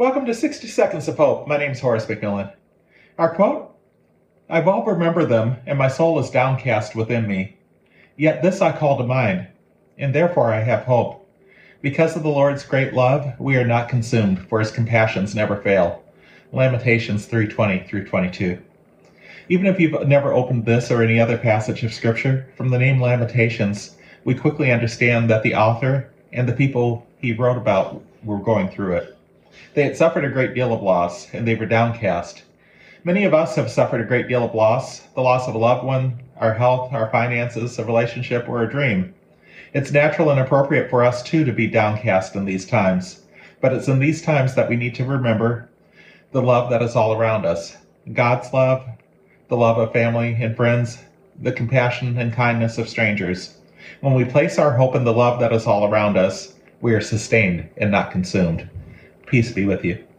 Welcome to 60 Seconds of Hope. My name is Horace McMillan. Our quote I well remember them, and my soul is downcast within me. Yet this I call to mind, and therefore I have hope. Because of the Lord's great love, we are not consumed, for his compassions never fail. Lamentations 3:20 through 22. Even if you've never opened this or any other passage of scripture, from the name Lamentations, we quickly understand that the author and the people he wrote about were going through it. They had suffered a great deal of loss, and they were downcast. Many of us have suffered a great deal of loss the loss of a loved one, our health, our finances, a relationship, or a dream. It's natural and appropriate for us too to be downcast in these times. But it's in these times that we need to remember the love that is all around us God's love, the love of family and friends, the compassion and kindness of strangers. When we place our hope in the love that is all around us, we are sustained and not consumed. Peace be with you.